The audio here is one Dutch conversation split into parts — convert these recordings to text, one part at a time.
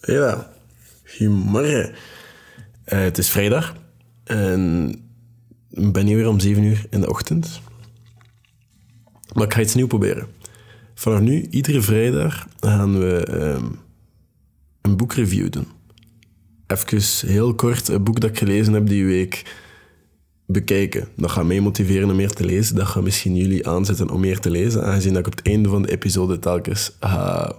Ja, goedemorgen. Eh, het is vrijdag en ik ben hier weer om 7 uur in de ochtend. Maar ik ga iets nieuws proberen. Vanaf nu, iedere vrijdag, gaan we ehm, een boekreview doen. Even heel kort een boek dat ik gelezen heb die week bekijken. Dat gaat mij motiveren om meer te lezen. Dat gaat misschien jullie aanzetten om meer te lezen. Aangezien dat ik op het einde van de episode telkens ga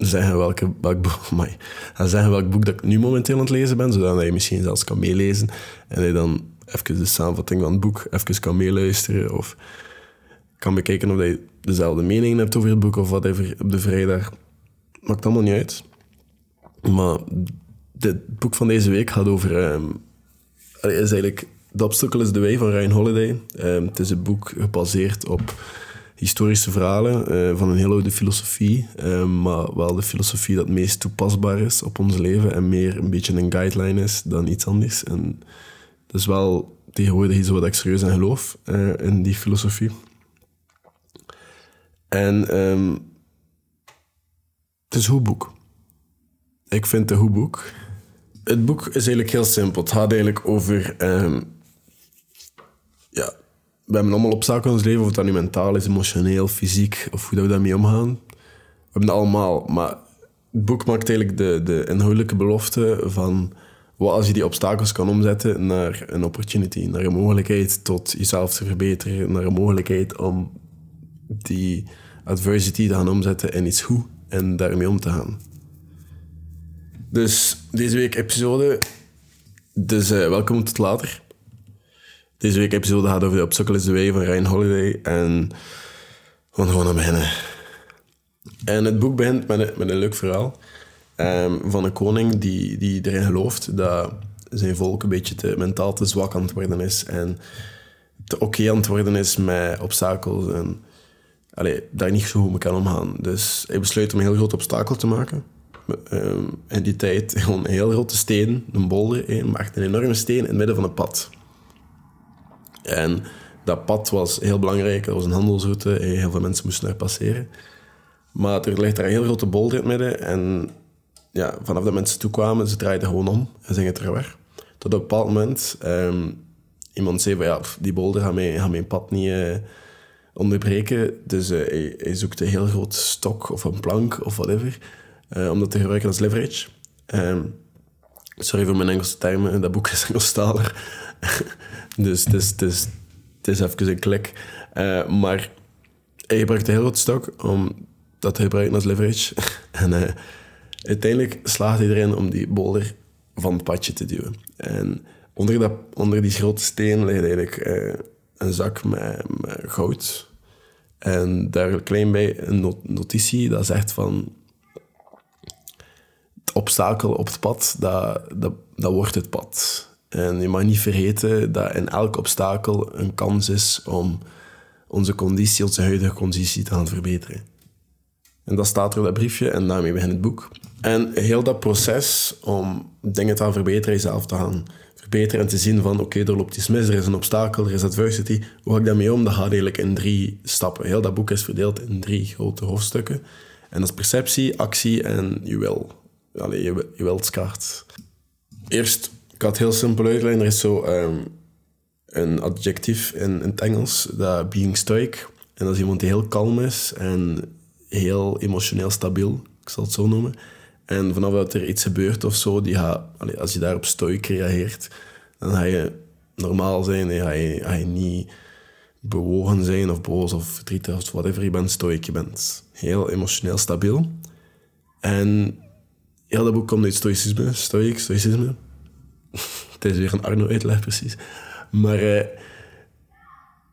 zeggen welke, welk, boek, amai, ga zeggen welk boek dat ik nu momenteel aan het lezen ben, zodat je misschien zelfs kan meelezen en je dan even de samenvatting van het boek even kan meeluisteren of kan bekijken of je dezelfde mening hebt over het boek of whatever op de vrijdag. Maakt allemaal niet uit. Maar het boek van deze week gaat over... Um, is eigenlijk... The Obstacle is the Way van Ryan Holiday. Um, het is een boek gebaseerd op historische verhalen uh, van een hele oude filosofie, uh, maar wel de filosofie dat het meest toepasbaar is op ons leven en meer een beetje een guideline is dan iets anders. En dat is wel tegenwoordig iets wat ik serieus aan geloof, uh, in die filosofie. En um, het is een goed boek. Ik vind het een goed boek. Het boek is eigenlijk heel simpel. Het gaat eigenlijk over um, ja, we hebben allemaal obstakels in ons leven, of dat nu mentaal is, emotioneel, fysiek, of hoe dat we daarmee omgaan. We hebben het allemaal, maar het boek maakt eigenlijk de, de inhoudelijke belofte van wat als je die obstakels kan omzetten naar een opportunity, naar een mogelijkheid tot jezelf te verbeteren, naar een mogelijkheid om die adversity te gaan omzetten in iets goed en daarmee om te gaan. Dus deze week episode. Dus uh, welkom tot later. Deze week episode gaat over de Obstacle Way van Ryan Holiday. En we gewoon naar beginnen. En het boek begint met een, met een leuk verhaal. Um, van een koning die, die erin gelooft dat zijn volk een beetje te, mentaal te zwak aan het worden is. En te oké aan het worden is met obstakels. En allee, daar niet zo goed mee kan omgaan. Dus hij besluit om een heel groot obstakel te maken. Um, in die tijd gewoon een heel grote steen, een bolder, maar echt een enorme steen in het midden van een pad. En dat pad was heel belangrijk. Dat was een handelsroute. Heel veel mensen moesten daar passeren. Maar er ligt daar een heel grote bolder in het midden. En ja, vanaf dat mensen toekwamen, ze draaiden gewoon om en gingen er weg. Tot op een bepaald moment um, iemand zei van ja, die bolder gaat mijn, pad niet uh, onderbreken. Dus uh, hij, zoekt een heel groot stok of een plank of whatever. Om dat te gebruiken als leverage. Um, sorry voor mijn Engelse termen, dat boek is Engelstalig. dus het is, het, is, het is even een klik. Uh, maar hij gebruikt een heel groot stok om dat te gebruiken als leverage. en uh, uiteindelijk hij erin om die boulder van het padje te duwen. En onder, dat, onder die grote steen ligt eigenlijk uh, een zak met, met, goud. En daar klein bij een notitie dat zegt van... Het obstakel op het pad, dat, dat, dat wordt het pad. En je mag niet vergeten dat in elk obstakel een kans is om onze conditie, onze huidige conditie te gaan verbeteren. En dat staat er op dat briefje en daarmee begint het boek. En heel dat proces om dingen te gaan verbeteren, jezelf te gaan verbeteren en te zien van oké, er loopt iets mis, er is een obstakel, er is adversity. Hoe ga ik daarmee om? Dat gaat eigenlijk in drie stappen. Heel dat boek is verdeeld in drie grote hoofdstukken. En dat is perceptie, actie en je wil. Allee, je wilskaart. Eerst ik had heel simpel uitleggen. Er is zo um, een adjectief in, in, het Engels, dat being stoic. En dat is iemand die heel kalm is en heel emotioneel stabiel, ik zal het zo noemen. En vanaf dat er iets gebeurt of zo, die gaat, als je daarop stoic reageert, dan ga je normaal zijn. Dan ga je, ga je niet bewogen zijn of boos of verdrietig of whatever. Je bent stoic, je bent heel emotioneel stabiel. En heel dat boek komt uit stoïcisme, stoic, stoïcisme. het is weer een Arno-uitleg, precies. Maar uh,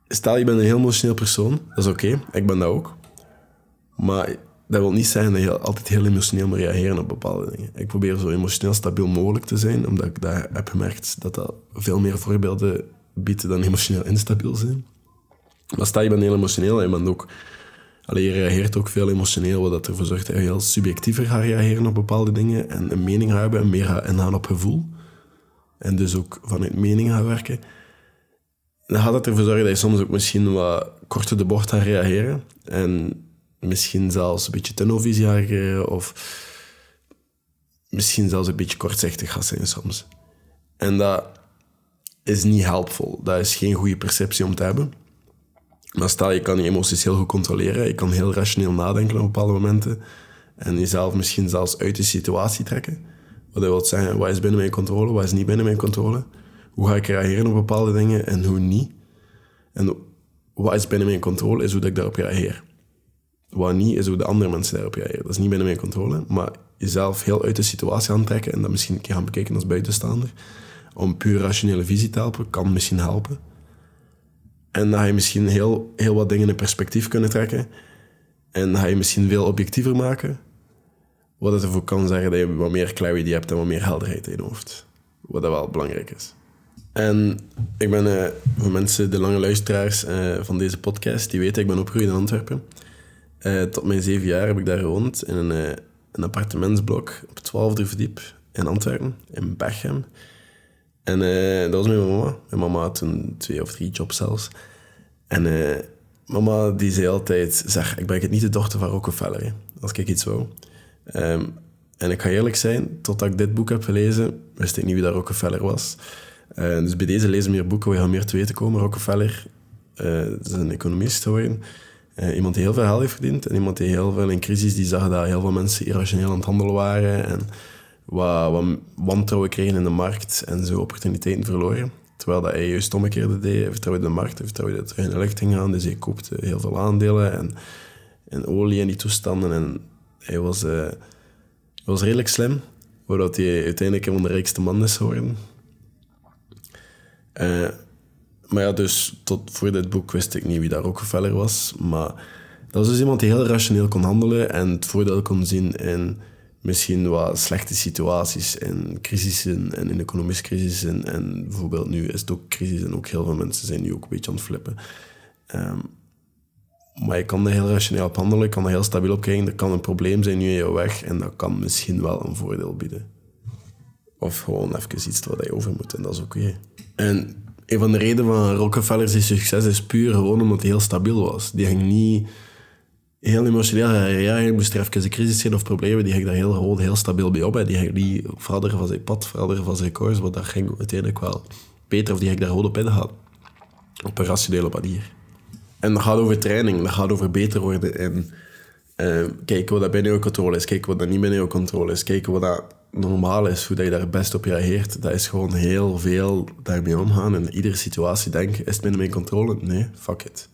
stel, je bent een heel emotioneel persoon. Dat is oké, ik ben dat ook. Maar dat wil niet zeggen dat je altijd heel emotioneel moet reageren op bepaalde dingen. Ik probeer zo emotioneel stabiel mogelijk te zijn, omdat ik daar heb gemerkt dat dat veel meer voorbeelden biedt dan emotioneel instabiel zijn. Maar stel, je bent heel emotioneel en je bent ook... Allee, reageert ook veel emotioneel, wat ervoor zorgt dat je heel subjectiever gaat reageren op bepaalde dingen en een mening hebben en meer gaat ingaan op gevoel en dus ook vanuit mening gaan werken, dan gaat het ervoor zorgen dat je soms ook misschien wat korter de bocht gaat reageren. En misschien zelfs een beetje tunnelvisie gaan of misschien zelfs een beetje kortzichtig gaat zijn soms. En dat is niet helpvol. Dat is geen goede perceptie om te hebben. Maar stel, je kan je emoties heel goed controleren. Je kan heel rationeel nadenken op bepaalde momenten. En jezelf misschien zelfs uit de situatie trekken. Wat dat wil zeggen, wat is binnen mijn controle, wat is niet binnen mijn controle. Hoe ga ik reageren op bepaalde dingen en hoe niet. En wat is binnen mijn controle, is hoe ik daarop reageer. Wat niet, is hoe de andere mensen daarop reageren. Dat is niet binnen mijn controle, maar jezelf heel uit de situatie aantrekken en dat misschien een keer gaan bekijken als buitenstaander, om puur rationele visie te helpen, kan misschien helpen. En dan ga je misschien heel, heel wat dingen in perspectief kunnen trekken. En dan ga je misschien veel objectiever maken. Wat het ervoor kan zeggen dat je wat meer clarity hebt en wat meer helderheid in je hoofd. Wat dat wel belangrijk is. En ik ben, uh, voor mensen, de lange luisteraars uh, van deze podcast, die weten, ik ben opgegroeid in Antwerpen. Uh, tot mijn zeven jaar heb ik daar gewoond, in een, een appartementsblok op het twaalfde verdiep in Antwerpen, in Bechem. En dat was mijn mama. Mijn mama had toen twee of drie jobs zelfs. En mama die zei altijd, zeg, ik ben niet de dochter van Rockefeller, als ik iets wou. Um, en ik ga eerlijk zijn, totdat ik dit boek heb gelezen, wist ik niet wie dat Rockefeller was. Uh, dus bij deze lezen meer boeken, we gaan meer te weten komen. Rockefeller uh, is een economist geworden. Uh, iemand die heel veel geld heeft verdiend en iemand die heel veel in crisis die zag dat heel veel mensen irrationeel aan het handelen waren en wat, wantrouwen kregen in de markt en zo opportuniteiten verloren. Terwijl dat hij juist omgekeerde deed, hij vertrouwde de markt, hij vertrouwde dat er in de ging gaan, dus hij koopte heel veel aandelen en, en olie en die toestanden en hij was, uh, was redelijk slim, waardoor hij uiteindelijk een van de rijkste man is geworden. Uh, maar ja, dus tot voor dit boek wist ik niet wie daar Rockefeller was. Maar dat was dus iemand die heel rationeel kon handelen en het voordeel kon zien in misschien wat slechte situaties en crisissen en in economische crisissen. En bijvoorbeeld nu is het ook crisis en ook heel veel mensen zijn nu ook een beetje aan het flippen. Um, maar je kan er heel rationeel op handelen, je kan er heel stabiel op kijken. Er kan een probleem zijn nu in je weg en dat kan misschien wel een voordeel bieden. Of gewoon even iets waar je over moet en dat is oké. En een van de redenen van Rockefeller's succes is puur gewoon omdat hij heel stabiel was. Die ging niet heel emotioneel. Ja, moest er even een crisis of problemen, die ging daar heel, heel stabiel bij op. Die ging niet veranderen van zijn pad, veranderen van zijn koers, maar dat ging uiteindelijk wel beter of die ging daar gewoon op ingaan. Op een rationele manier. En dat gaat over training, dat gaat over beter worden. En uh, kijken wat dat binnen je controle is, kijken wat dat niet binnen je controle is, kijken wat dat normaal is, hoe dat je daar best op reageert. Dat is gewoon heel veel daarmee omgaan. En in iedere situatie denken, is het binnen mijn controle? Nee, fuck it.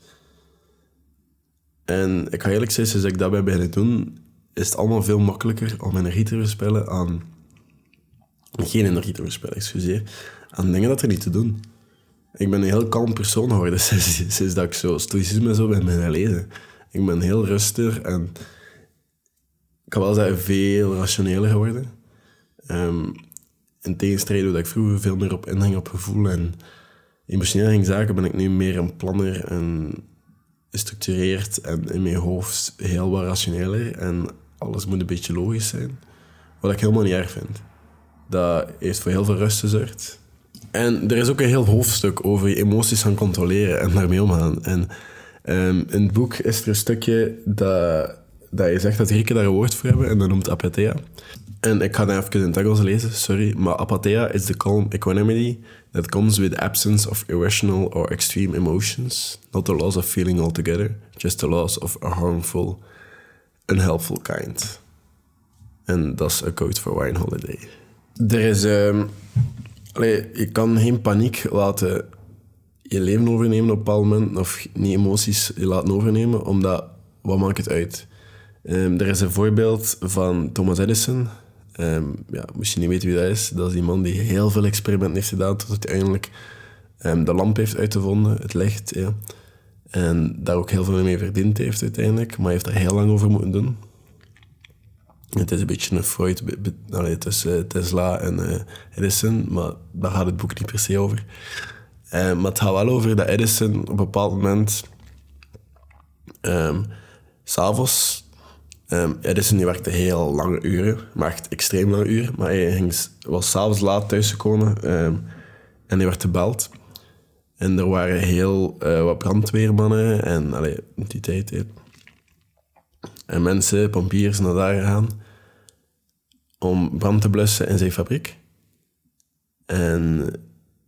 En ik ga eerlijk zeggen, sinds ik dat ben beginnen doen, is het allemaal veel makkelijker om energie te verspillen aan... Geen energie te verspillen, excuseer. Aan dingen dat er niet te doen. Ik ben een heel kalm persoon geworden sinds, sinds dat ik zo stoïcisme zo ben beginnen lezen. Ik ben heel rustig en ik kan wel zeggen veel rationeler geworden. Um, in tegenstrijd dat ik vroeger veel meer op inging op gevoel en emotionele zaken, ben ik nu meer een planner en gestructureerd en in mijn hoofd heel wat rationeler en alles moet een beetje logisch zijn. Wat ik helemaal niet erg vind. Dat heeft voor heel veel rust gezorgd. En er is ook een heel hoofdstuk over je emoties gaan controleren en daarmee omgaan. En in het boek is er een stukje dat, dat je zegt dat Grieken daar een woord voor hebben en dat noemt apatheia. En ik ga het even in het Engels lezen, sorry. Maar apatheia is the calm equanimity that comes with absence of irrational or extreme emotions. Not the loss of feeling altogether, just the loss of a harmful, unhelpful kind. En dat is een quote voor Wine Holiday. Er is... Um, allee, je kan geen paniek laten je leven overnemen op een bepaald moment, of niet emoties je laten overnemen, omdat, wat maakt het uit? Um, er is een voorbeeld van Thomas Edison, Um, ja, moest je niet weten wie dat is, dat is die man die heel veel experimenten heeft gedaan tot uiteindelijk um, de lamp heeft uitgevonden, het licht. Ja. En daar ook heel veel mee verdiend heeft uiteindelijk, maar hij heeft er heel lang over moeten doen. Het is een beetje een Freud tussen Tesla en uh, Edison, maar daar gaat het boek niet per se over. Um, maar het gaat wel over dat Edison op een bepaald moment um, s'avonds Um, Edison die werkte heel lange uren, maar echt extreem lange uren. Maar hij ging, was s'avonds laat thuisgekomen um, en hij werd gebeld. En er waren heel wat brandweermannen en allee, die tijd. En mensen, pompiers, naar daar gegaan om brand te blussen in zijn fabriek. En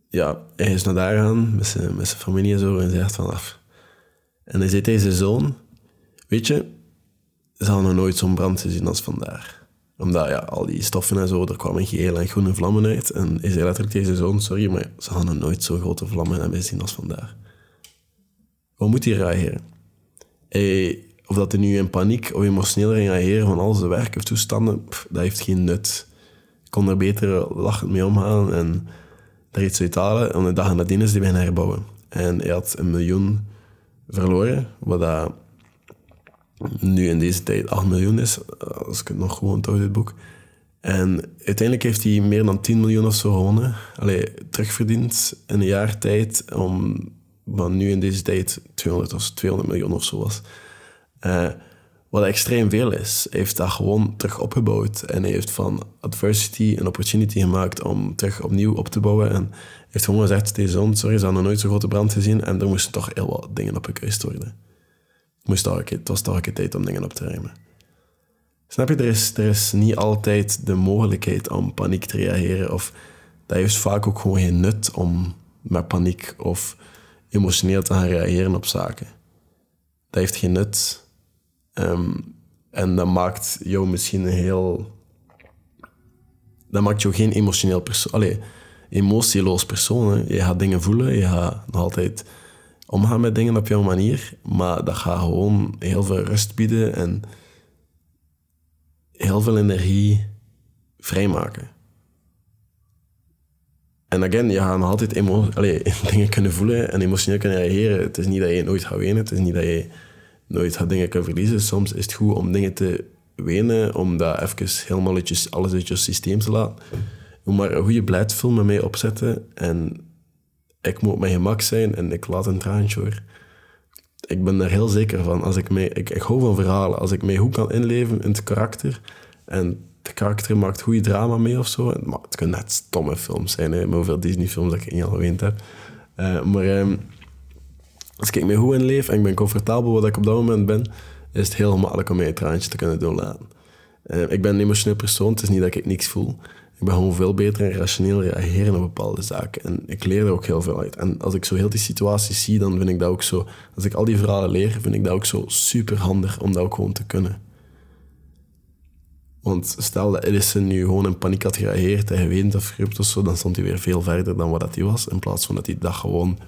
ja, hij is naar daar gaan met zijn, met zijn familie en zo en zegt vanaf. En hij zei zijn zoon, weet je, ze hadden nog nooit zo'n brand gezien als vandaag. Omdat ja, al die stoffen en zo, er kwamen gele en groene vlammen uit. En hij zei letterlijk zijn zoon, sorry, maar ze hadden nog nooit zo'n grote vlammen hebben gezien als vandaag. Wat moet hij reageren? Hij, of dat hij nu in paniek of emotioneel reageren van al zijn werk of toestanden, dat heeft geen nut. Ik kon er beter lachend mee omgaan en daar iets uit halen. En de dag nadien is hij beginnen herbouwen. En hij had een miljoen verloren, wat dat nu in deze tijd 8 miljoen is, als ik het nog gewoon onthoud, dit boek. En uiteindelijk heeft hij meer dan 10 miljoen of zo gewonnen. Allee, terugverdiend in een jaar tijd, om, wat nu in deze tijd 200 of 200 miljoen of zo was. Uh, wat extreem veel is. Heeft dat gewoon terug opgebouwd. En heeft van adversity een opportunity gemaakt om terug opnieuw op te bouwen. En heeft gewoon gezegd tegen zoon, sorry, ze hadden nooit zo'n grote brand gezien. En er moesten toch heel wat dingen opgekust worden. Moest toch, het was toch een tijd om dingen op te ruimen. Snap je, er is, er is niet altijd de mogelijkheid om paniek te reageren. Of dat heeft vaak ook gewoon geen nut om met paniek of emotioneel te gaan reageren op zaken. Dat heeft geen nut. Ehm, en dat maakt jou misschien heel... Dat maakt jou geen emotioneel persoon... Allee, emotieloos persoon. Je gaat dingen voelen, je gaat nog altijd omgaan met dingen op jouw manier, maar dat gaat gewoon heel veel rust bieden en heel veel energie vrijmaken. En again, je gaat nog altijd Allee, dingen kunnen voelen en emotioneel kunnen reageren. Het is niet dat je nooit gaat wenen, het is niet dat je nooit gaat dingen kunnen verliezen. Soms is het goed om dingen te wenen, om dat even helemaal alles uit je systeem te laten. Maar een goede blijdsfilm met mij opzetten en ik moet op mijn gemak zijn en ik laat een traantje hoor. Ik ben er heel zeker van. Als ik, mij, ik, ik hou van verhalen. Als ik mij goed kan inleven in het karakter en het karakter maakt goede drama mee of zo. Het, kunnen net stomme films zijn, hè, met hoeveel Disney-films dat ik in al geweend heb. Uh, maar um, als ik me goed inleef en ik ben comfortabel wat ik op dat moment ben, is het heel gemakkelijk om mij een traantje te kunnen doen laten. Uh, ik ben een emotioneel persoon, het is niet dat ik niks voel. Ik ben gewoon veel beter en rationeel reageren op bepaalde zaken. En ik leer er ook heel veel uit. En als ik zo heel die situaties zie, dan vind ik dat ook zo... Als ik al die verhalen leer, vind ik dat ook zo super handig om dat ook gewoon te kunnen. Want stel dat Edison nu gewoon in paniek had gereageerd en geweend of geroept of zo, dan stond hij weer veel verder dan wat dat hij was. In plaats van dat hij dag gewoon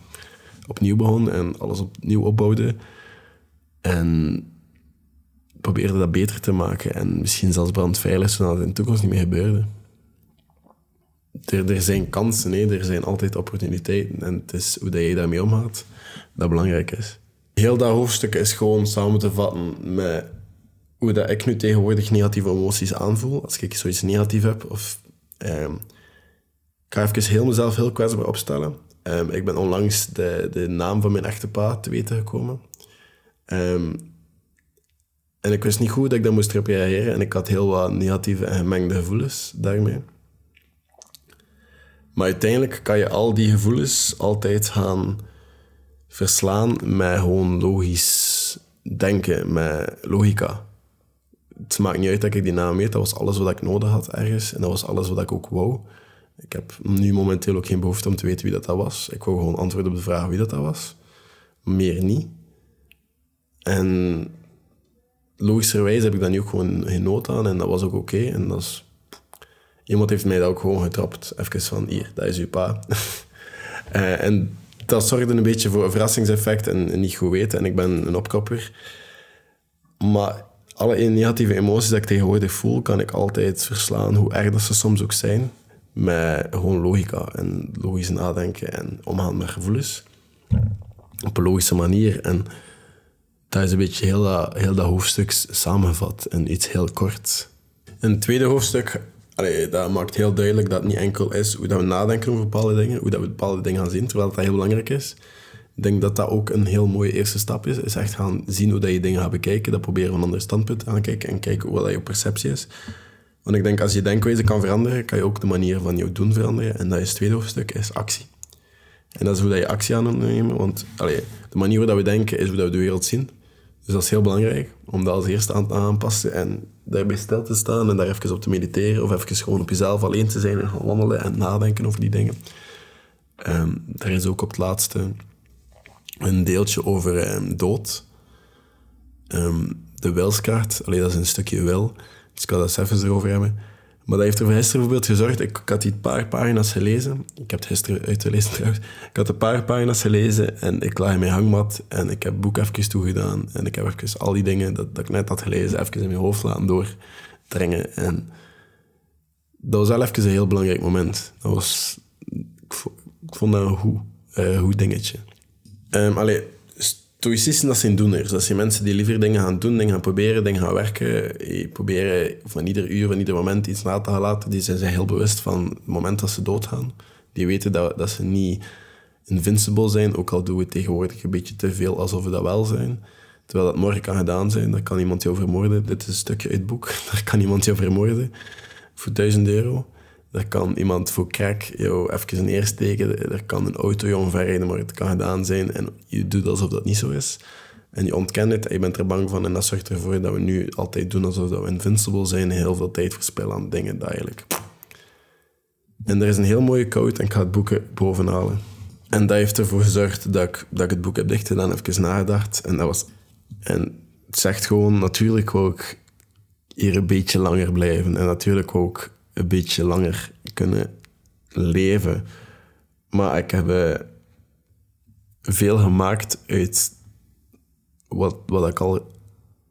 opnieuw begon en alles opnieuw opbouwde. En probeerde dat beter te maken en misschien zelfs brandveilig, zodat het in de toekomst niet meer gebeurde er, zijn kansen, nee, er zijn altijd opportuniteiten. En het is hoe dat je daarmee omgaat dat belangrijk is. Heel dat hoofdstuk is gewoon samen te vatten met hoe dat ik nu tegenwoordig negatieve emoties aanvoel. Als ik zoiets negatief heb. Of, um, ik ga even heel mezelf heel kwetsbaar opstellen. Um, ik ben onlangs de, de naam van mijn echte pa te weten gekomen. Um, en ik wist niet goed dat ik daar moest op reageren. En ik had heel wat negatieve en gemengde gevoelens daarmee. Maar uiteindelijk kan je al die gevoelens altijd gaan verslaan met gewoon logisch denken, met logica. Het maakt niet uit dat ik die naam weet, dat was alles wat ik nodig had ergens. En dat was alles wat ik ook wou. Ik heb nu momenteel ook geen behoefte om te weten wie dat, dat was. Ik wou gewoon antwoorden op de vraag wie dat, dat was. Meer niet. En logischerwijs heb ik daar nu ook gewoon geen nood aan en dat was ook oké. En dat iemand heeft mij dat ook gewoon getrapt. Even van, hier, dat is uw pa. uh, en dat zorgde een beetje voor een verrassingseffect en, niet goed weten. En ik ben een opkapper. Maar alle negatieve emoties die ik tegenwoordig voel, kan ik altijd verslaan, hoe erg dat ze soms ook zijn. Met gewoon logica en logisch nadenken en omgaan met gevoelens. Op een logische manier. En dat is een beetje heel dat, heel dat hoofdstuk samengevat in iets heel kort. Het tweede hoofdstuk dat maakt heel duidelijk dat het niet enkel is hoe dat we nadenken over bepaalde dingen, hoe dat we bepaalde dingen gaan zien, terwijl dat heel belangrijk is. Ik denk dat dat ook een heel mooie eerste stap is. Is echt gaan zien hoe dat je dingen gaat bekijken. Dat proberen van een ander standpunt aan kijken en kijken hoe dat je perceptie is. Want ik denk als je denkwijze kan veranderen, kan je ook de manier van je doen veranderen. En dat is het tweede hoofdstuk, is actie. En dat is hoe dat je actie aan moet nemen. Want allee, de manier waarop we denken is hoe dat we de wereld zien. Dus dat is heel belangrijk, om dat als eerste aan te aanpassen en daarbij stil te staan en daar even op te mediteren of even gewoon op jezelf alleen te zijn en gaan wandelen en nadenken over die dingen. Um, er is ook op het laatste een deeltje over um, dood. Um, de wilskaart, alleen dat is een stukje wil, dus ik ga dat eens even erover hebben. Maar dat heeft er voor gisteren bijvoorbeeld gezorgd. Ik, had die paar pagina's gelezen. Ik heb het gisteren uitgelezen trouwens. Ik had een paar pagina's gelezen en ik lag in mijn hangmat en ik heb boek even toegedaan. En ik heb even al die dingen dat, dat ik net had gelezen even in mijn hoofd laten doordringen. En dat was wel even een heel belangrijk moment. Dat was, ik, vond dat een goed, uh, goed dingetje. Um, allee, Stoïcisten, dat zijn doeners. Dat zijn mensen die liever dingen gaan doen, dingen gaan proberen, dingen gaan werken. Die proberen van ieder uur, van ieder moment iets na te laten. Die zijn zich heel bewust van het moment dat ze doodgaan. Die weten dat, dat ze niet invincible zijn, ook al doen we tegenwoordig een beetje te veel alsof we dat wel zijn. Terwijl dat morgen kan gedaan zijn, dan kan iemand jou vermoorden. Dit is een stukje uit het boek. Daar kan iemand jou vermoorden voor 1000 euro. Daar kan iemand voor crack jou even neersteken. steken. Er kan een auto je omverrijden, maar het kan gedaan zijn. En je doet alsof dat niet zo is. En je ontkent het en je bent er bang van. En dat zorgt ervoor dat we nu altijd doen alsof we invincible zijn. En heel veel tijd verspillen aan dingen eigenlijk... En er is een heel mooie quote en ik ga het boek bovenhalen. En dat heeft ervoor gezorgd dat ik, dat ik het boek heb dichtgedaan, even nagedacht. En dat was... En het zegt gewoon, natuurlijk wou ik hier een beetje langer blijven. En natuurlijk ik een beetje langer kunnen leven. Maar ik heb eh, veel gemaakt uit wat, wat ik al,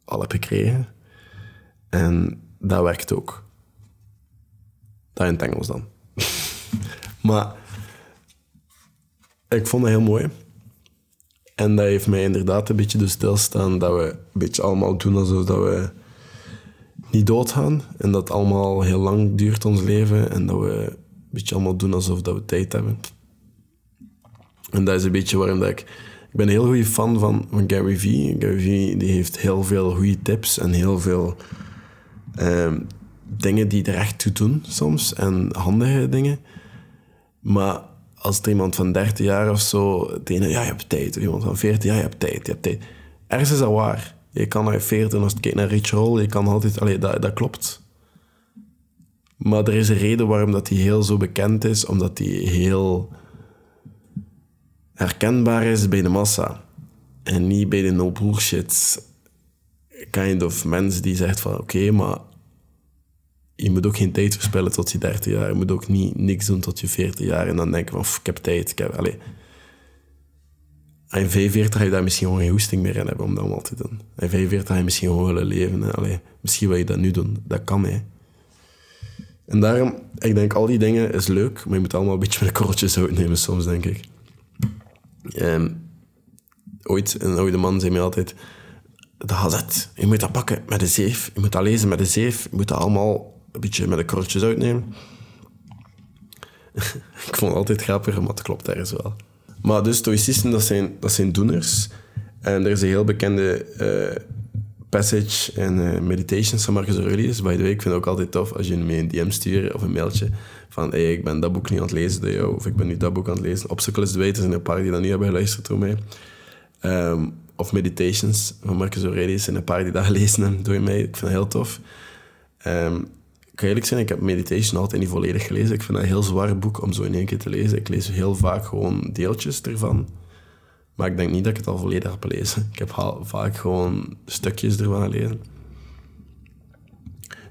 heb gekregen. En dat werkt ook. Dat in het Engels dan. maar ik vond het heel mooi. En dat heeft mij inderdaad een beetje dus stilstaan dat we een beetje allemaal doen alsof dat we niet doodgaan. En dat allemaal heel lang duurt, ons leven. En dat we een beetje allemaal doen alsof dat we tijd hebben. En dat is een beetje waarom dat ik... Ik ben een heel goede fan van, van Gary Vee. Gary Vee die heeft heel veel goede tips en heel veel ehm, dingen die er echt toe doen soms. En handige dingen. Maar als er iemand van 30 jaar of zo... Tegen, ja, je hebt tijd. Of iemand van 40 jaar, je hebt tijd, je hebt tijd. Ergens is dat waar. Je kan naar 40, als je kijkt naar Rich Roll, je kan altijd... Allee, dat, dat klopt. Maar er is een reden waarom dat hij heel zo bekend is, omdat hij heel herkenbaar is bij de massa. En niet bij de no bullshit kind of mens die zegt van oké, maar je moet ook geen tijd verspillen tot je 30 jaar. Je moet ook niet niks doen tot je 40 jaar en dan denken van ik heb tijd. Ik heb, in 45 ga je daar misschien gewoon geen hoesting meer in hebben om dat allemaal te doen. In 45 ga je misschien gewoon willen leven. Allee, misschien wil je dat nu doen. Dat kan, hè. En daarom, ik denk, al die dingen is leuk, maar je moet allemaal een beetje met korreltjes uitnemen soms, denk ik. Um, ooit, een oude man zei mij altijd, de hazet, je moet dat pakken met de zeef. Je moet dat lezen met de zeef. Je moet dat allemaal een beetje met de korreltjes uitnemen. ik vond het altijd grappig, maar het klopt ergens wel. Maar dus stoïcisten, dat zijn, dat zijn doeners. En er is een heel bekende uh, passage en uh, meditations van Marcus Aurelius. By the way, ik vind het ook altijd tof als je me een DM stuurt of een mailtje van ik ben dat boek niet aan het lezen door jou, of ik ben nu dat boek aan het lezen. Obstacles weten, zijn er een paar die dat nu hebben geluisterd door mij. Um, of Meditations van Marcus Aurelius, zijn een paar die dat gelezen hebben door mij. Ik vind het heel tof. Um, kan eerlijk zijn, ik heb Meditation altijd niet volledig gelezen. Ik vind dat een heel zwaar boek om zo in één keer te lezen. Ik lees heel vaak gewoon deeltjes ervan. Maar ik denk niet dat ik het al volledig heb gelezen. Ik heb vaak gewoon stukjes ervan gelezen.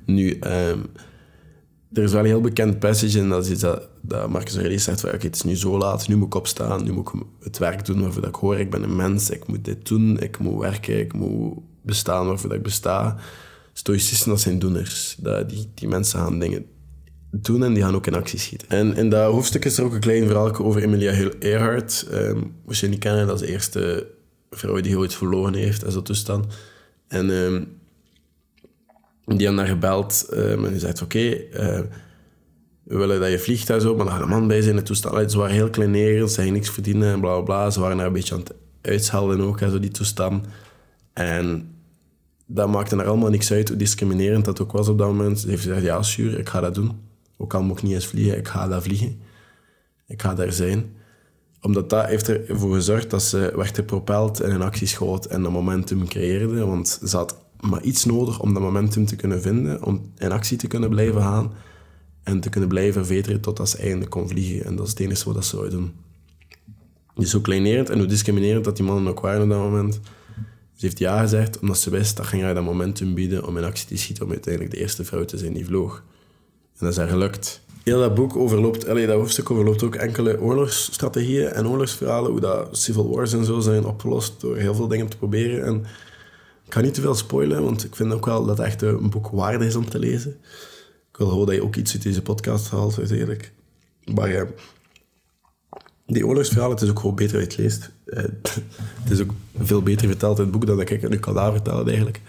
Nu, um, er is wel een heel bekend passage en dat is iets dat, dat Marcus Aurelius zegt van, oké, het is nu zo laat, nu moet ik opstaan, nu moet ik het werk doen waarvoor dat ik hoor. Ik ben een mens, ik moet dit doen, ik moet werken, ik moet bestaan waarvoor dat ik besta stoïcisten, dat zijn doeners. Dat, die, die mensen gaan dingen doen en die gaan ook in actie schieten. En in dat hoofdstuk is er ook een klein verhaal over Emilia Earhart. Um, moest je niet kennen, dat is de eerste vrouw die ooit verloren heeft en zo toestand. En um, die had haar gebeld um, en die zei: Oké, we willen dat je vliegt en zo, maar er gaat een man bij zijn in toestand. Ze waren heel kleinerend, ze gingen niks verdienen en bla bla bla. Ze waren daar een beetje aan het uitschelden ook, en zo die toestand. En dat maakte er allemaal niks uit hoe discriminerend dat ook was op dat moment. Ze heeft gezegd, ja, sure, ik ga dat doen. Ook al moet ik niet eens vliegen, ik ga daar vliegen. Ik ga daar zijn. Omdat dat heeft ervoor gezorgd dat ze werd gepropeld en in actie schoot en dat momentum creëerde. Want ze had maar iets nodig om dat momentum te kunnen vinden, om in actie te kunnen blijven gaan en te kunnen blijven veteren totdat ze eindelijk kon vliegen. En dat is het enige wat ze zou doen. Dus hoe kleinerend en hoe discriminerend dat die mannen ook waren op dat moment. Ze heeft ja gezegd, omdat ze wist dat ging haar dat momentum bieden om in actie te schieten, om uiteindelijk de eerste vrouw te zijn die vloog. En dat is haar gelukt. Heel dat boek overloopt, allee, dat hoofdstuk overloopt ook enkele oorlogsstrategieën en oorlogsverhalen, hoe dat civil wars en zo zijn opgelost door heel veel dingen te proberen. En ik ga niet te veel spoilen, want ik vind ook wel dat het echt een boek waardig is om te lezen. Ik wil gewoon dat je ook iets uit deze podcast haalt, uiteindelijk. Maar ja, die oorlogsverhalen, het is ook gewoon beter uit leest. Eh, het is ook veel beter verteld in het boek dan dat ik het nu kan vertellen, eigenlijk.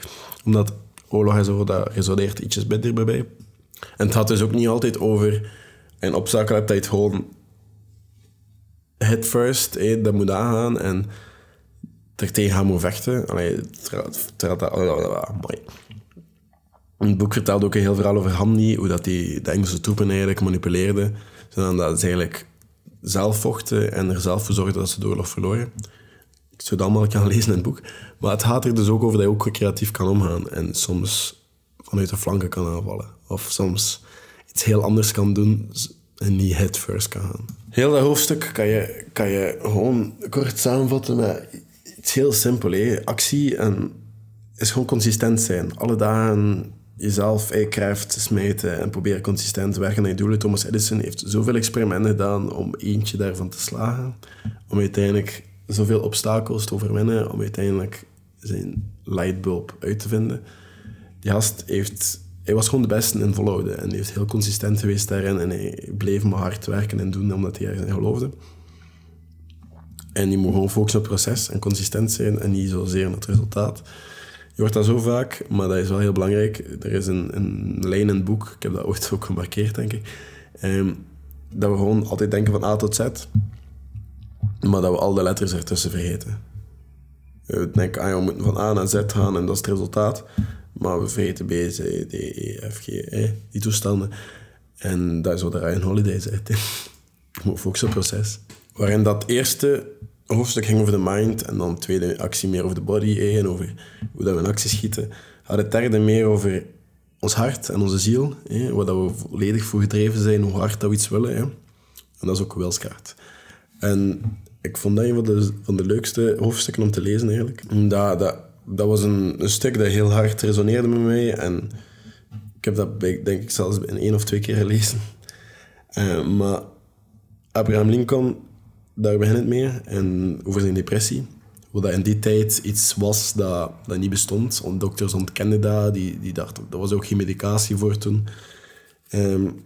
Omdat oorlog en zo, dat resoneert ietsjes minder bij mij. En het gaat dus ook niet altijd over een obstakel hebt dat je gewoon head first, eh, dat moet aangaan en tegen gaan moet vechten. Allee, het boek vertelt ook een heel verhaal over Hamdi, hoe dat die de Engelse troepen eigenlijk manipuleerde, zodat ze eigenlijk zelf vochten en er zelf voor zorgden dat ze de oorlog verloren. Ik zou het allemaal gaan lezen in het boek. Maar het gaat er dus ook over dat je ook creatief kan omgaan en soms vanuit de flanken kan aanvallen. Of soms iets heel anders kan doen en niet head first kan gaan. Heel dat hoofdstuk kan je, kan je gewoon kort samenvatten met iets heel simpel. Actie en is gewoon consistent zijn. Alle dagen jezelf krijgt smijten en proberen consistent te werken naar je doelen. Thomas Edison heeft zoveel experimenten gedaan om eentje daarvan te slagen. Om uiteindelijk zoveel obstakels te overwinnen. Om uiteindelijk zijn lightbulb uit te vinden. Die gast heeft... Hij was gewoon de beste in volhouden. En hij heeft heel consistent geweest daarin. En hij bleef maar hard werken en doen omdat hij erin geloofde. En je moet gewoon focussen op het proces en consistent zijn en niet zozeer op het resultaat. Je hoort dat zo vaak, maar dat is wel heel belangrijk. Er is een, een lijn in het boek, ik heb dat ooit ook gemarkeerd, denk ik. Um, dat we gewoon altijd denken van A tot Z, maar dat we al de letters ertussen vergeten. We denken, ah, we moeten van A naar Z gaan en dat is het resultaat. Maar we vergeten B, C, D, E, F, G, E, die toestanden. En dat is wat de Ryan Holiday moet focussen op proces. Waarin dat eerste hoofdstuk ging over de mind en dan de tweede actie meer over de body eh, en over hoe dat we in actie schieten. Had het derde meer over ons hart en onze ziel, eh, waar dat we volledig voor gedreven zijn, hoe hard dat we iets willen. Eh. En dat is ook wilskracht. En ik vond dat een van de, van de leukste hoofdstukken om te lezen eigenlijk. Dat, dat, dat was een, een stuk dat heel hard resoneerde met mij en ik heb dat denk ik zelfs in één of twee keer gelezen. Uh, maar Abraham Lincoln daar begint het mee. En over zijn depressie. Hoe dat in die tijd iets was dat, dat niet bestond. Want dokters ontkenden dat. Die, die dachten, er was ook geen medicatie voor toen. Um,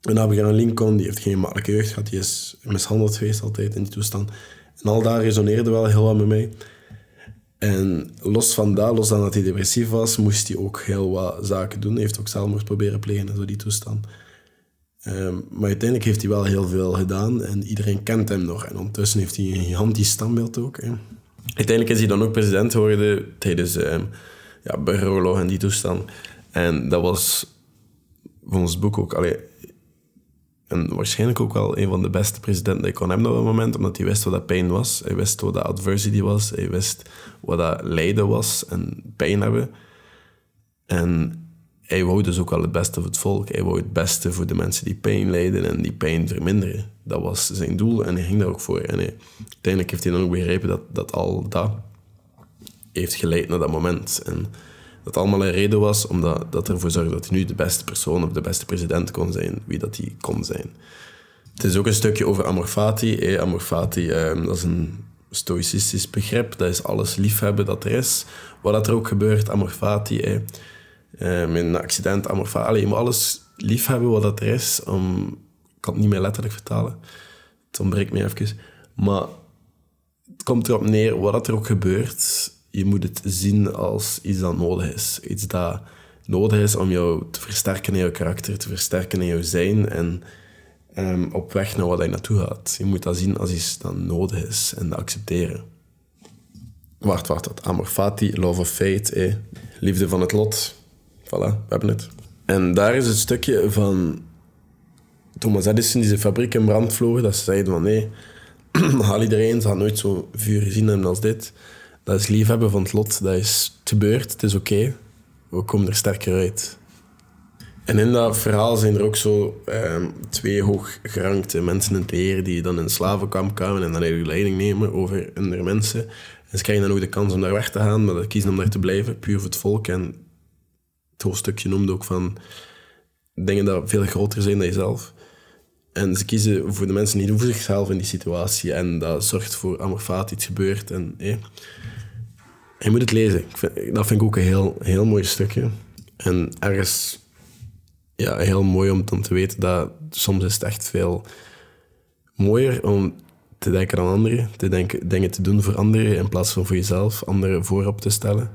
en Abraham Lincoln, die heeft geen makkelijke jeugd gehad. Die is mishandeld geweest altijd in die toestand. En al daar resoneerde wel heel wat met mij. En los van dat, los dan dat hij depressief was, moest hij ook heel wat zaken doen. Hij heeft ook zelfmoord proberen plegen en zo die toestand. Ehm, maar uiteindelijk heeft hij wel heel veel gedaan en iedereen kent hem nog. En ondertussen heeft hij een gigantisch standbeeld ook. Uiteindelijk is hij dan ook president geworden tijdens um, ja, burgeroorlog en die toestand. En dat was volgens het boek ook allee, en waarschijnlijk ook wel een van de beste presidenten die ik kon hebben op dat moment, omdat hij wist wat dat pijn was. Hij wist wat dat adversity was. Hij wist wat dat lijden was en pijn hebben. En hij wou dus ook wel het beste voor het volk. Hij wou het beste voor de mensen die pijn lijden en die pijn verminderen. Dat was zijn doel en hij ging daar ook voor. En uiteindelijk heeft hij dan ook begrepen dat, dat al dat heeft geleid naar dat moment. En dat allemaal een reden was omdat dat ervoor zorgde dat hij nu de beste persoon of de beste president kon zijn, wie dat hij kon zijn. Het is ook een stukje over amor fati. Eh, amor fati, eh, dat is een stoïcistisch begrip. Dat is alles liefhebben dat er is. Wat dat er ook gebeurt, amor fati. Eh in een accident, amorfalie. Je moet alles lief hebben wat dat er is. Ik kan het niet meer letterlijk vertalen. Het ontbreekt me even. Maar het komt erop neer, wat er ook gebeurt, je moet het zien als iets dat nodig is. Iets dat nodig is om jou te versterken in jouw karakter, te versterken in jouw zijn en um, op weg naar wat je naartoe gaat. Je moet dat zien als iets dat nodig is en dat accepteren. Wacht, wacht, wat. Amor fati, love of fate, eh. liefde van het lot. Voilà, we hebben het. En daar is het stukje van Thomas Edison die zijn fabriek in brand vloog. Dat ze zeiden van nee, haal iedereen, ze had nooit zo vuur gezien hebben als dit. Dat is liefhebben van het lot, dat is gebeurd, het is oké. We komen er sterker uit. En in dat verhaal zijn er ook zo ehm, twee hooggerankte mensen in het leer die dan in slavenkamp kwamen en dan eigenlijk leiding nemen over hun mensen. En ze krijgen dan ook de kans om daar weg te gaan, maar ze kiezen om daar te blijven, puur voor het volk. En het hoofdstukje noemde ook van dingen dat veel groter zijn dan jezelf. En ze kiezen voor de mensen niet voor zichzelf in die situatie. En dat zorgt voor amorfaat iets gebeurt. En. Je moet het lezen. Ik vind, dat vind ik ook een heel, heel mooi stukje. En ergens ja, heel mooi om te weten dat soms is het echt veel mooier om te denken aan anderen, te denken, dingen te doen voor anderen in plaats van voor jezelf, anderen voorop te stellen.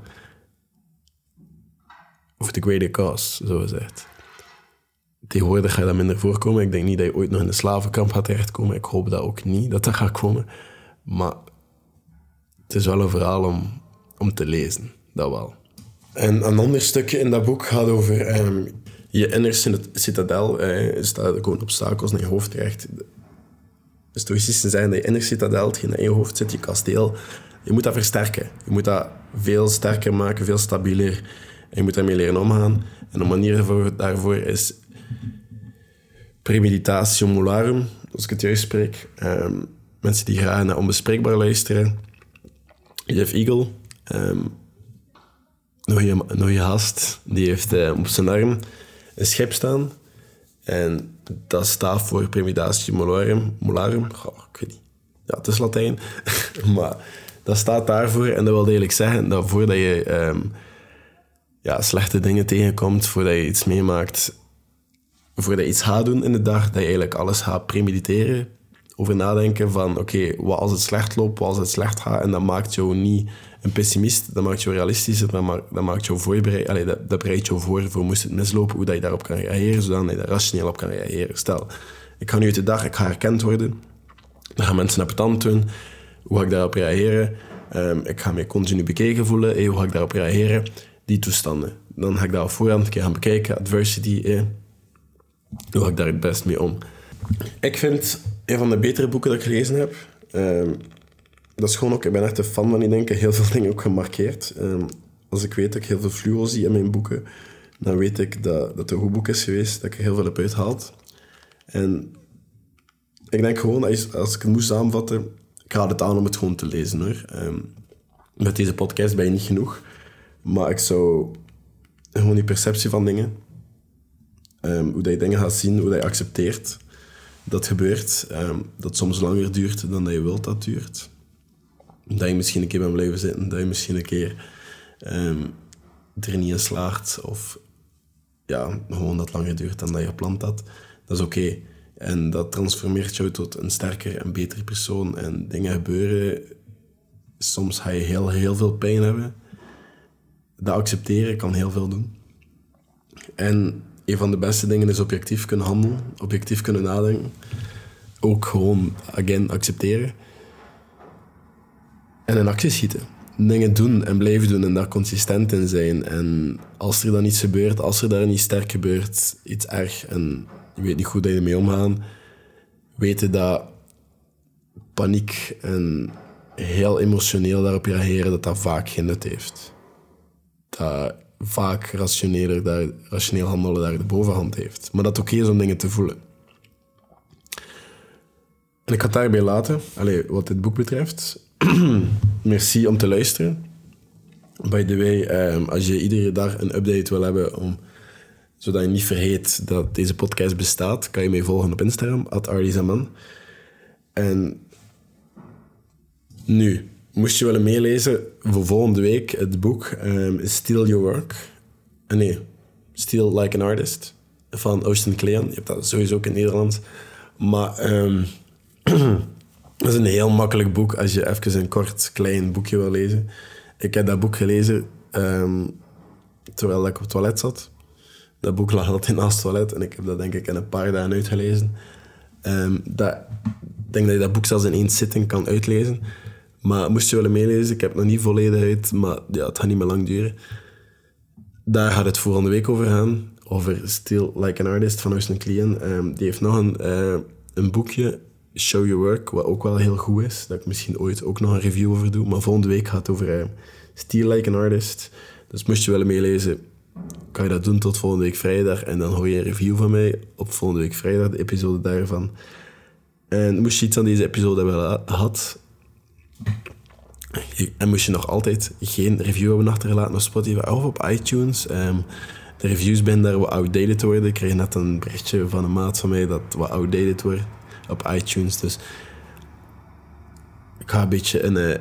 Of the greater cause, zo gezegd. Tegenwoordig je dat minder voorkomen. Ik denk niet dat je ooit nog in een slavenkamp gaat terechtkomen. Ik hoop dat ook niet, dat dat gaat komen. Maar het is wel een verhaal om, om te lezen, dat wel. En een ander stukje in dat boek gaat over ehm, je innerste citadel. Eh, staat gewoon obstakels naar je hoofd terecht. Stoïcisten zeggen dat je innerste citadel, hetgeen in je hoofd zit, je kasteel, je moet dat versterken. Je moet dat veel sterker maken, veel stabieler. En je moet daarmee leren omgaan. En een manier daarvoor is premeditatio mularum, als ik het juist spreek. Um, mensen die graag naar Onbespreekbaar luisteren. Jeff Eagle, um, je, haast, die heeft uh, op zijn arm een schip staan. En dat staat voor premeditatio mularum. mularum. ik weet niet. Ja, het is Latijn. maar dat staat daarvoor. En dat wil eigenlijk zeggen dat voordat je um, ja, slechte dingen tegenkomt, voordat je iets meemaakt, voordat je iets gaat doen in de dag, dat je eigenlijk alles gaat premediteren. Over nadenken van, oké, wat als het slecht loopt, wat als het slecht gaat. En dat maakt jou niet een pessimist, dat maakt jou realistischer, dat maakt, jou voorbereid, allee, dat, dat bereidt jou voor voor moest het mislopen, hoe dat je daarop kan reageren, zodat je daar rationeel op kan reageren. Stel, ik ga nu uit de dag, ik ga herkend worden, dan gaan mensen naar tand doen, hoe ga ik daarop reageren? Um, ik ga me continu bekeken voelen, hey, hoe ga ik daarop reageren? Die toestanden. Dan ga ik daar op voorhand een keer gaan bekijken, adversity, hey, hoe ga ik daar het best mee om? Ik vind een van de betere boeken dat ik gelezen heb, um, dat is gewoon ook, ik ben echt een fan van die denken, heel veel dingen ook gemarkeerd. Um, als ik weet dat ik heel veel fluo in mijn boeken, dan weet ik dat, dat het een goed boek is geweest, dat ik er heel veel heb uitgehaald. En ik denk gewoon, als ik het moest samenvatten, ik raad het aan om het gewoon te lezen hoor. Um, met deze podcast ben je niet genoeg. Maar ik zou gewoon die perceptie van dingen, um, hoe dat je dingen gaat zien, hoe dat je accepteert dat gebeurt, um, dat soms langer duurt dan dat je wilt dat duurt. Dat je misschien een keer bent blijven zitten, dat je misschien een keer um, er niet in slaagt. Of ja, gewoon dat langer duurt dan dat je gepland had. Dat is oké. En dat transformeert jou tot een sterker en betere persoon. En dingen gebeuren. Soms ga je heel, heel veel pijn hebben. Dat accepteren kan heel veel doen. En een van de beste dingen is objectief kunnen handelen, objectief kunnen nadenken. Ook gewoon, again, accepteren. En in actie schieten. Dingen doen en blijven doen en daar consistent in zijn. En als er dan iets gebeurt, als er daar niet sterk gebeurt, iets erg en je weet niet goed dat je ermee omgaan, weten dat paniek en heel emotioneel daarop reageren, dat dat vaak geen nut heeft. Dat vaak rationeler daar, rationeel handelen daar de bovenhand heeft. Maar dat het oké is om dingen te voelen. En ik ga het daarbij laten, Allee, wat dit boek betreft. Merci om te luisteren. By the way, um, als je iedere dag een update wil hebben, om, zodat je niet vergeet dat deze podcast bestaat, kan je mij volgen op Instagram, at En nu, moest je willen meelezen voor volgende week, het boek um, Steal Your Work. Uh, nee, Steal Like an Artist van Austin Kleon. Je hebt dat sowieso ook in Nederland. Maar um, dat is een heel makkelijk boek als je even een kort, klein boekje wil lezen. Ik heb dat boek gelezen um, terwijl ik op het toilet zat. Dat boek lag altijd naast het toilet en ik heb dat denk ik in een paar dagen uitgelezen. dat, ik denk dat je dat boek zelfs in één zitting kan uitlezen. Maar moest je willen meelezen, ik heb het nog niet volledig uit, maar ja, het gaat niet meer lang duren. Daar gaat het volgende week over gaan. Over Still Like an Artist van Austin Kleon. Um, die heeft nog een, uh, een boekje Show Your Work, wat ook wel heel goed is. Dat ik misschien ooit ook nog een review over doe. Maar volgende week gaat het over uh, Steal Like an Artist. Dus moest je willen meelezen, kan je dat doen tot volgende week vrijdag. En dan hoor je een review van mij op volgende week vrijdag, de episode daarvan. En moest je iets aan deze episode hebben gehad... En moest je nog altijd geen review hebben achtergelaten op Spotify of op iTunes... Um, de reviews zijn daar wat outdated worden. Ik kreeg net een berichtje van een maat van mij dat wat outdated wordt op iTunes. Dus ik ga een beetje uh,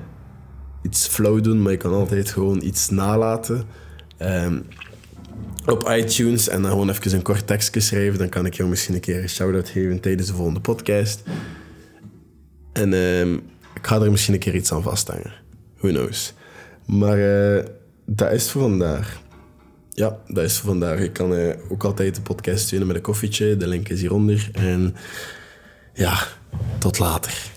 iets flow doen, maar ik kan altijd gewoon iets nalaten. Um, op iTunes en dan gewoon even een kort tekstje schrijven. Dan kan ik jou misschien een keer een shout-out geven tijdens de volgende podcast. En um, ik ga er misschien een keer iets aan vasthangen. Who knows. Maar uh, dat is voor vandaag. Ja, dat is voor vandaag. Ik kan uh, ook altijd de podcast steunen met een koffietje. De link is hieronder. En ja, tot later.